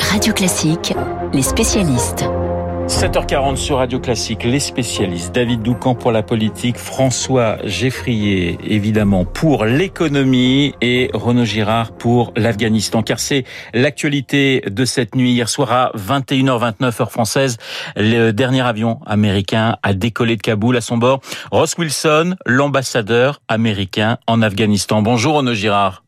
Radio Classique, les spécialistes. 7h40 sur Radio Classique, les spécialistes. David Doucan pour la politique, François Geffrier évidemment pour l'économie et Renaud Girard pour l'Afghanistan. Car c'est l'actualité de cette nuit. Hier soir à 21h29 heure française, le dernier avion américain a décollé de Kaboul à son bord. Ross Wilson, l'ambassadeur américain en Afghanistan. Bonjour Renaud Girard.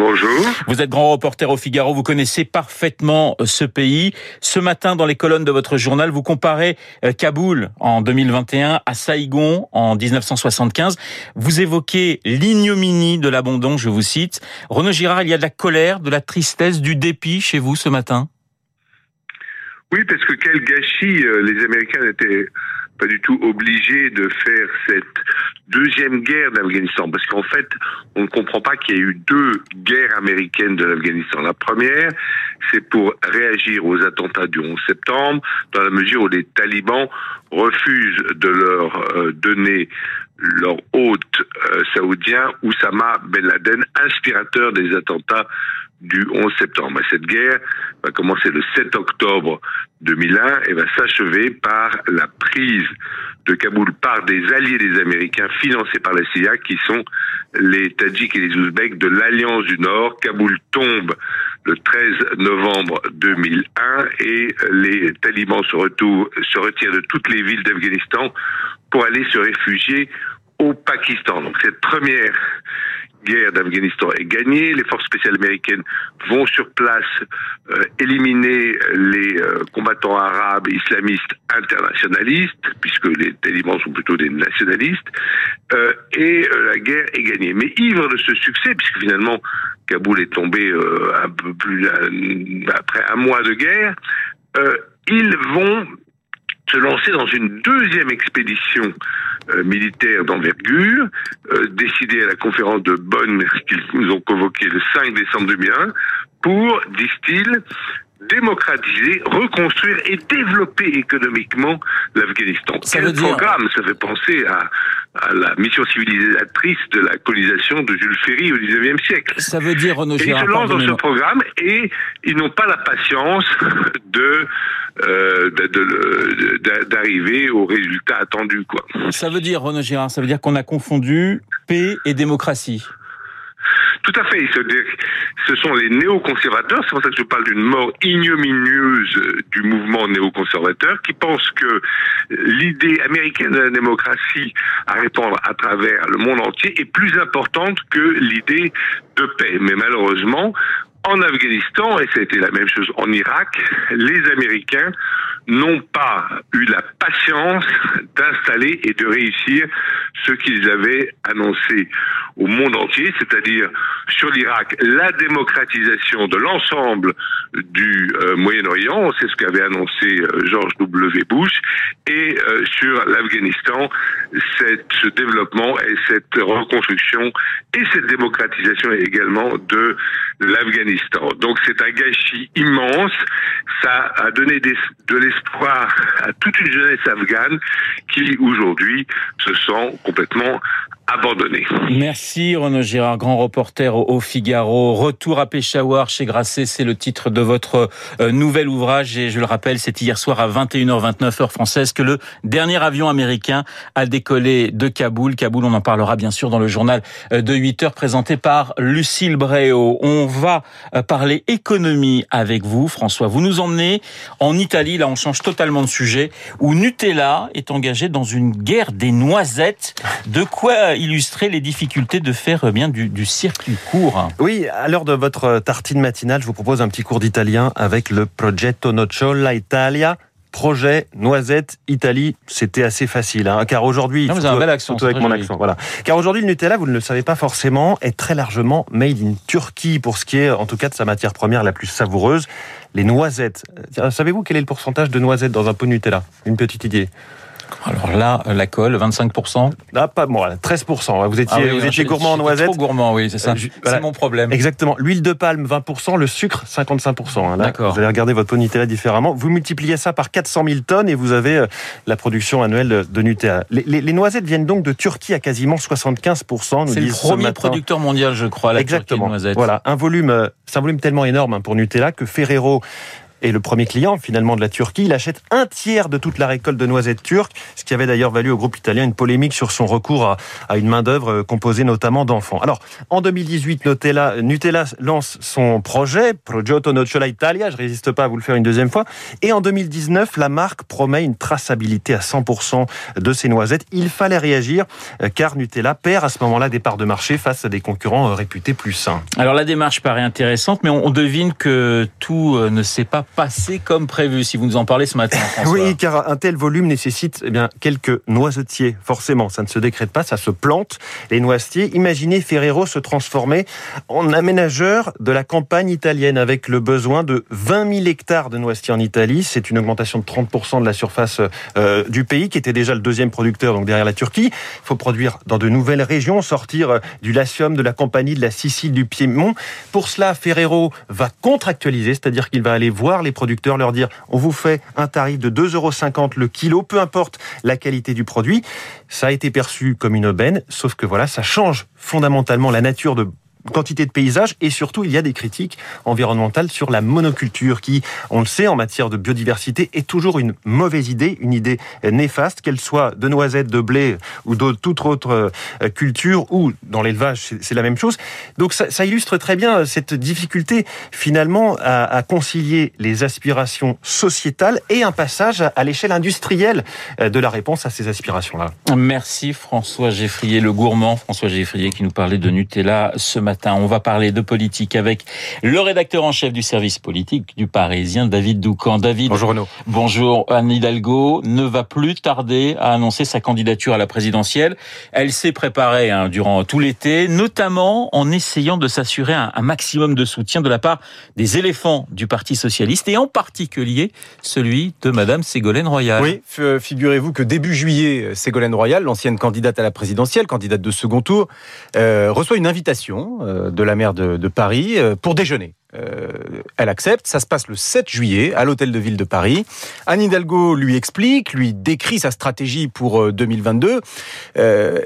Bonjour. Vous êtes grand reporter au Figaro, vous connaissez parfaitement euh, ce pays. Ce matin, dans les colonnes de votre journal, vous comparez euh, Kaboul en 2021 à Saïgon en 1975. Vous évoquez l'ignominie de l'abandon, je vous cite. Renaud Girard, il y a de la colère, de la tristesse, du dépit chez vous ce matin? Oui, parce que quel gâchis euh, les Américains étaient pas du tout obligé de faire cette deuxième guerre d'Afghanistan, parce qu'en fait, on ne comprend pas qu'il y ait eu deux guerres américaines de l'Afghanistan. La première, c'est pour réagir aux attentats du 11 septembre, dans la mesure où les talibans refusent de leur euh, donner leur hôte euh, saoudien, Oussama Ben Laden, inspirateur des attentats du 11 septembre. Cette guerre va commencer le 7 octobre 2001 et va s'achever par la prise de Kaboul par des alliés des Américains financés par la CIA qui sont les Tadjiks et les Ouzbeks de l'Alliance du Nord. Kaboul tombe le 13 novembre 2001 et les talibans se, se retirent de toutes les villes d'Afghanistan pour aller se réfugier au Pakistan. Donc cette première guerre d'Afghanistan est gagnée. Les forces spéciales américaines vont sur place euh, éliminer les euh, combattants arabes islamistes internationalistes, puisque les talibans sont plutôt des nationalistes, euh, et la guerre est gagnée. Mais ivre de ce succès, puisque finalement Kaboul est tombé un peu plus après un mois de guerre, ils vont se lancer dans une deuxième expédition euh, militaire d'envergure, euh, décidée à la conférence de Bonn qu'ils nous ont convoqué le 5 décembre 2001, pour, disent-ils, démocratiser, reconstruire et développer économiquement l'Afghanistan. Quel programme Ça fait penser à, à, la mission civilisatrice de la colonisation de Jules Ferry au XIXe siècle? Ça veut dire, Renaud Ils se lancent dans ce programme et ils n'ont pas la patience de euh, d'arriver au résultat attendu. Quoi. Ça veut dire, Renaud Girard, ça veut dire qu'on a confondu paix et démocratie. Tout à fait. Ce sont les néoconservateurs, c'est pour ça que je parle d'une mort ignominieuse du mouvement néoconservateur, qui pense que l'idée américaine de la démocratie à répandre à travers le monde entier est plus importante que l'idée de paix. Mais malheureusement, en Afghanistan, et ça a été la même chose en Irak, les Américains n'ont pas eu la patience d'installer et de réussir ce qu'ils avaient annoncé au monde entier, c'est-à-dire sur l'Irak, la démocratisation de l'ensemble du euh, Moyen-Orient, c'est ce qu'avait annoncé euh, George W. Bush, et euh, sur l'Afghanistan, ce développement et cette reconstruction et cette démocratisation également de l'Afghanistan. Donc c'est un gâchis immense, ça a donné de l'espoir à toute une jeunesse afghane qui aujourd'hui se sent complètement abandonné. Merci Renaud Girard, grand reporter au Figaro. Retour à Peshawar chez Grasset, c'est le titre de votre euh, nouvel ouvrage et je le rappelle, c'est hier soir à 21h29 heure française que le dernier avion américain a décollé de Kaboul. Kaboul, on en parlera bien sûr dans le journal euh, de 8 heures présenté par Lucille Bréau. On va euh, parler économie avec vous, François. Vous nous emmenez en Italie, là on change totalement de sujet, où Nutella est engagé dans une guerre des noisettes. De quoi illustrer les difficultés de faire euh, bien du, circuit court. Oui, à l'heure de votre tartine matinale, je vous propose un petit cours d'italien avec le Progetto Nocciola Italia projet Noisette Italie, c'était assez facile, hein, car aujourd'hui, vous avez un bel accent, avec mon accent, voilà. Car aujourd'hui, le Nutella, vous ne le savez pas forcément, est très largement made in Turquie pour ce qui est, en tout cas, de sa matière première la plus savoureuse, les noisettes. Savez-vous quel est le pourcentage de noisettes dans un pot de Nutella? Une petite idée Alors là, la colle, 25%. Ah, pas moi, 13%. Vous étiez, Ah oui, vous étiez gourmand en noisettes. Trop gourmand, oui, c'est ça. Euh, C'est mon problème. Exactement. L'huile de palme, 20%. Le sucre, 55%. hein. D'accord. Vous allez regarder votre pot Nutella différemment. Vous multipliez ça par 400 000 tonnes et vous avez euh, la production annuelle de, Nutella. Les, les- les noisettes viennent donc de Turquie à quasiment 75%. nous C'est le ce premier producteur mondial, je crois, la Turquie de Exactement. noisettes. Voilà, un volume, euh, c'est un volume tellement énorme hein, pour Nutella que Ferrero est le premier client finalement de la Turquie. Il achète un tiers de toute la récolte de noisettes turques, ce qui avait d'ailleurs valu au groupe italien une polémique sur son recours à, une main d'œuvre euh, composée notamment d'enfants. Alors, en 2018, Nutella, Nutella lance son projet Progetto Nocciola Italia. Je résiste pas à vous le faire une deuxième fois. Et en 2019, la marque promet une traçabilité à 100% de ses noisettes. Il fallait réagir euh, car Nutella perd à ce moment-là des parts de marché face à des concurrents euh, réputés plus sains. Alors la démarche paraît intéressante, mais on devine que tout euh, ne s'est pas passé comme prévu. Si vous nous en parlez ce matin, François. Oui, car un tel volume nécessite eh bien, quelques noisetiers. Forcément, ça ne se décrète pas, ça se plante. Les noisetiers, imaginez Ferrero se transformer en aménageur de la campagne italienne avec le besoin de 20 000 hectares de noisetiers en Italie. C'est une augmentation de 30% de la surface euh, du pays, qui était déjà le deuxième producteur, donc derrière la Turquie. Il faut produire dans de nouvelles régions, sortir euh, du Latium, de la Campanie, de la Sicile, du Piémont. Pour cela, Ferrero va contractualiser, c'est-à-dire qu'il va aller voir les producteurs, leur dire on vous fait un tarif de 2,50 euros le kilo, peu importe la qualité du produit. Ça a été perçu comme une aubaine, sauf que voilà, ça change fondamentalement la nature de quantité de paysages et surtout il y a des critiques environnementales sur la monoculture qui, on le sait, en matière de biodiversité est toujours une mauvaise idée, une idée néfaste, qu'elle soit de noisettes, de blé ou de toute autre euh, culture ou dans l'élevage, c'est- la même chose. Donc ça, ça illustre très bien cette difficulté finalement à, à concilier les aspirations sociétales et un passage à l'échelle industrielle euh, de la réponse à ces aspirations-là. Merci François Geffrier, le gourmand François Geffrier qui nous parlait de Nutella ce matin. On va parler de politique avec le rédacteur en chef du service politique du Parisien, David Doucan. David, Bonjour Renaud. bonjour. Anne Hidalgo ne va plus tarder à annoncer sa candidature à la présidentielle. Elle s'est préparée hein, durant tout l'été, notamment en essayant de s'assurer un, un maximum de soutien de la part des éléphants du Parti socialiste et en particulier celui de Madame Ségolène Royal. Oui, f- figurez-vous que début juillet, Ségolène Royal, l'ancienne candidate à la présidentielle, candidate de second tour, euh, reçoit une invitation euh, de la maire de, Paris euh, pour déjeuner. Euh, elle accepte, ça se passe le 7 juillet à l'hôtel de ville de Paris. Anne Hidalgo lui explique, lui décrit sa stratégie pour euh, 2022 euh,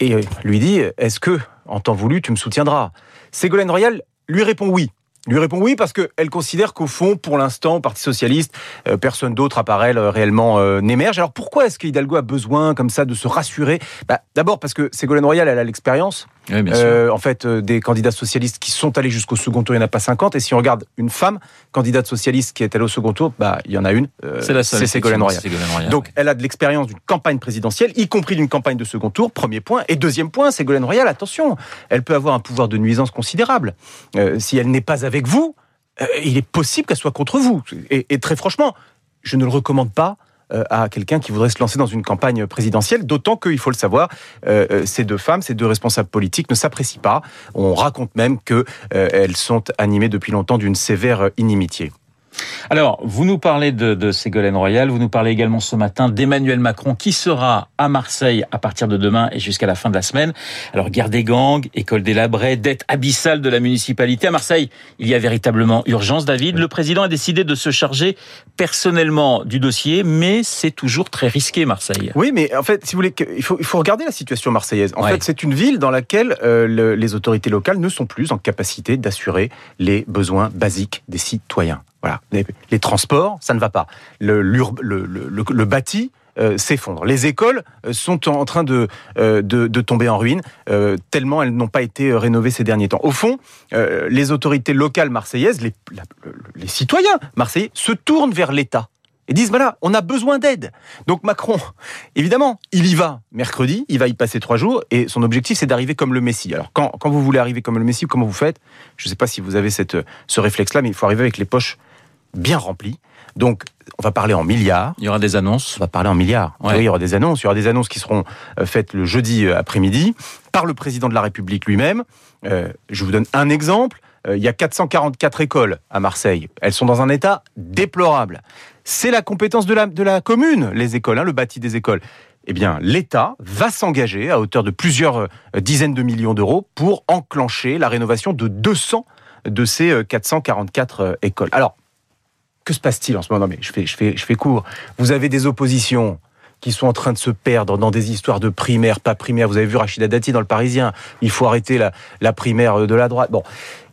et euh, lui dit Est-ce que, en temps voulu, tu me soutiendras? Ségolène Royal lui répond oui. Lui répond oui parce qu'elle considère qu'au fond, pour l'instant, au Parti Socialiste, euh, personne d'autre apparaît euh, réellement euh, n'émerge. Alors pourquoi est-ce qu'Hidalgo a besoin comme ça de se rassurer? Bah, D'abord parce que Ségolène Royal, elle a l'expérience. Oui. Euh, en fait, des candidats socialistes qui sont allés jusqu'au second tour, il n'y en a pas 50. Et si on regarde une femme candidate socialiste qui est allée au second tour, bah, il y en a une. c'est la seule. C'est Ségolène Royal. Donc, elle a de l'expérience d'une campagne présidentielle, y compris d'une campagne de second tour, premier point. Et deuxième point, Ségolène Royal, attention, elle peut avoir un pouvoir de nuisance considérable. Si elle n'est pas avec vous, euh, il est possible qu'elle soit contre vous. Et, très franchement, je ne le recommande pas euh, à quelqu'un qui voudrait se lancer dans une campagne présidentielle, d'autant qu'il faut le savoir, euh, ces deux femmes, ces deux responsables politiques ne s'apprécient pas. On raconte même qu'elles sont animées depuis longtemps d'une sévère inimitié. Alors, vous nous parlez de, de Ségolène Royal, vous nous parlez également ce matin d'Emmanuel Macron qui sera à Marseille à partir de demain et jusqu'à la fin de la semaine. Alors, guerre des gangs, école des labrets, dette abyssale de la municipalité. À Marseille, il y a véritablement urgence, David. Le président a décidé de se charger personnellement du dossier, mais c'est toujours très risqué, Marseille. Oui, mais en fait, si vous voulez, il faut, il faut regarder la situation marseillaise. En Ouais. fait, c'est une ville dans laquelle euh, le- les autorités locales ne sont plus en capacité d'assurer les besoins basiques des citoyens. Voilà. Les, transports, ça ne va pas. Le, bâti euh, s'effondre. Les écoles euh, sont en train de, euh, de, de tomber en ruine, tellement elles n'ont pas été rénovées ces derniers temps. Au fond, les autorités locales marseillaises, les, les citoyens marseillais, se tournent vers l'État et disent voilà, on a besoin d'aide. Donc Macron, évidemment, il y va mercredi, il va y passer trois jours, et son objectif c'est d'arriver comme le Messie. Alors quand, quand vous voulez arriver comme le Messie, comment vous faites? Je ne sais pas si vous avez cette, ce réflexe-là, mais il faut arriver avec les poches bien remplies. Donc on va parler en milliards. Il y aura des annonces. On va parler en milliards. Ouais. Oui, il y aura des annonces. Il y aura des annonces qui seront euh, faites le jeudi euh, après-midi par le président de la République lui-même. Euh, je vous donne un exemple. Euh, il y a 444 écoles à Marseille. Elles sont dans un état déplorable. c'est la compétence de la, de la commune, les écoles, hein, le bâti des écoles. Eh bien, l'État va s'engager à hauteur de plusieurs dizaines de millions d'euros pour enclencher la rénovation de 200 de ces 444 euh, euh, écoles. Alors, que se passe-t-il en ce moment? Non, mais je fais, je, fais, je fais court. Vous avez des oppositions qui sont en train de se perdre dans des histoires de primaire, pas primaire. Vous avez vu Rachida Dati dans le Parisien. Il faut arrêter la, la primaire de la droite. Bon.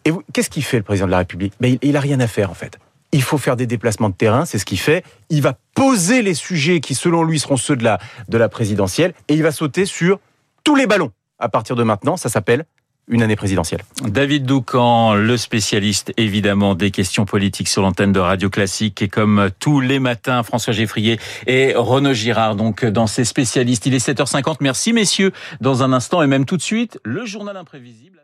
Et qu'est-ce qu'il fait le président de la République? Ben, Il n'a rien à faire en fait. Il faut faire des déplacements de terrain, c'est ce qu'il fait. Il va poser les sujets qui, selon lui, seront ceux de la, de la présidentielle et il va sauter sur tous les ballons. À partir de maintenant, ça s'appelle une année présidentielle. David Doucan, le spécialiste évidemment des questions politiques sur l'antenne de Radio Classique et comme tous les matins, François Geffrier et Renaud Girard donc dans ces spécialistes. Il est 7h50. Merci messieurs. Dans un instant et même tout de suite, le journal imprévisible.